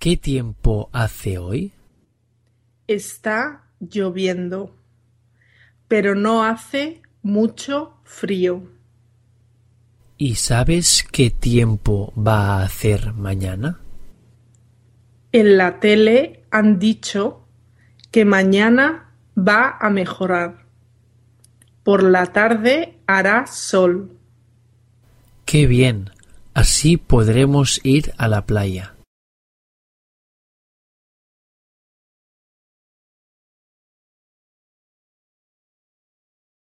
¿Qué tiempo hace hoy? Está lloviendo, pero no hace mucho frío. ¿Y sabes qué tiempo va a hacer mañana? En la tele han dicho que mañana va a mejorar. Por la tarde hará sol. Qué bien. Así podremos ir a la playa.